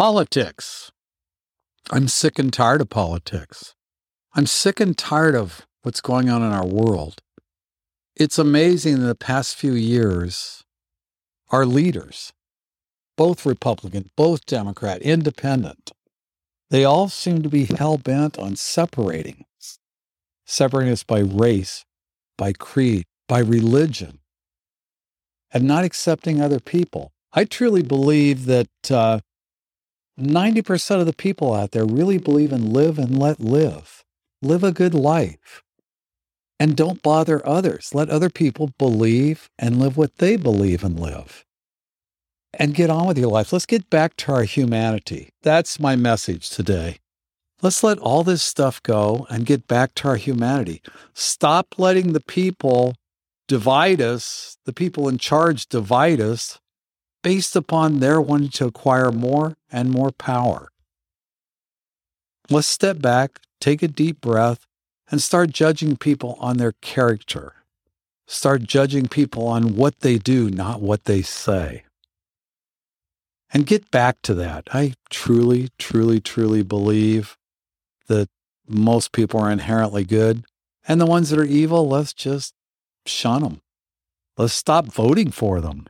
Politics. I'm sick and tired of politics. I'm sick and tired of what's going on in our world. It's amazing in the past few years, our leaders, both Republican, both Democrat, independent, they all seem to be hell bent on separating us, separating us by race, by creed, by religion, and not accepting other people. I truly believe that uh, 90% of the people out there really believe in live and let live. Live a good life. And don't bother others. Let other people believe and live what they believe and live. And get on with your life. Let's get back to our humanity. That's my message today. Let's let all this stuff go and get back to our humanity. Stop letting the people divide us, the people in charge divide us based upon their wanting to acquire more and more power. Let's step back, take a deep breath, and start judging people on their character. Start judging people on what they do, not what they say. And get back to that. I truly, truly, truly believe that most people are inherently good. And the ones that are evil, let's just shun them. Let's stop voting for them.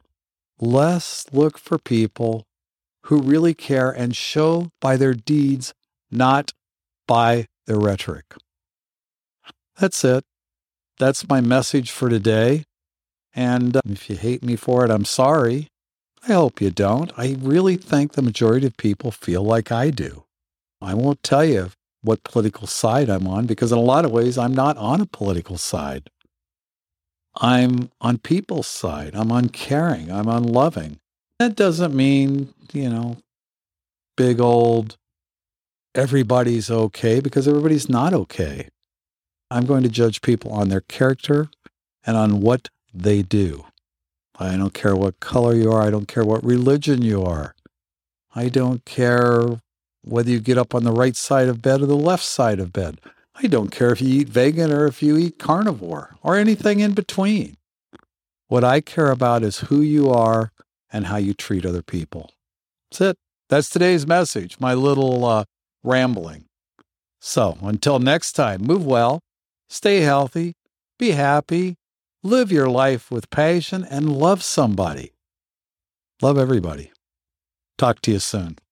Let's look for people who really care and show by their deeds, not by their rhetoric. That's it. That's my message for today. And uh, if you hate me for it, I'm sorry. I hope you don't. I really think the majority of people feel like I do. I won't tell you what political side I'm on because, in a lot of ways, I'm not on a political side. I'm on people's side. I'm on caring. I'm on loving. That doesn't mean, you know, big old everybody's okay because everybody's not okay. I'm going to judge people on their character and on what they do. I don't care what color you are. I don't care what religion you are. I don't care whether you get up on the right side of bed or the left side of bed. I don't care if you eat vegan or if you eat carnivore or anything in between. What I care about is who you are and how you treat other people. That's it. That's today's message, my little uh, rambling. So until next time, move well, stay healthy, be happy, live your life with passion, and love somebody. Love everybody. Talk to you soon.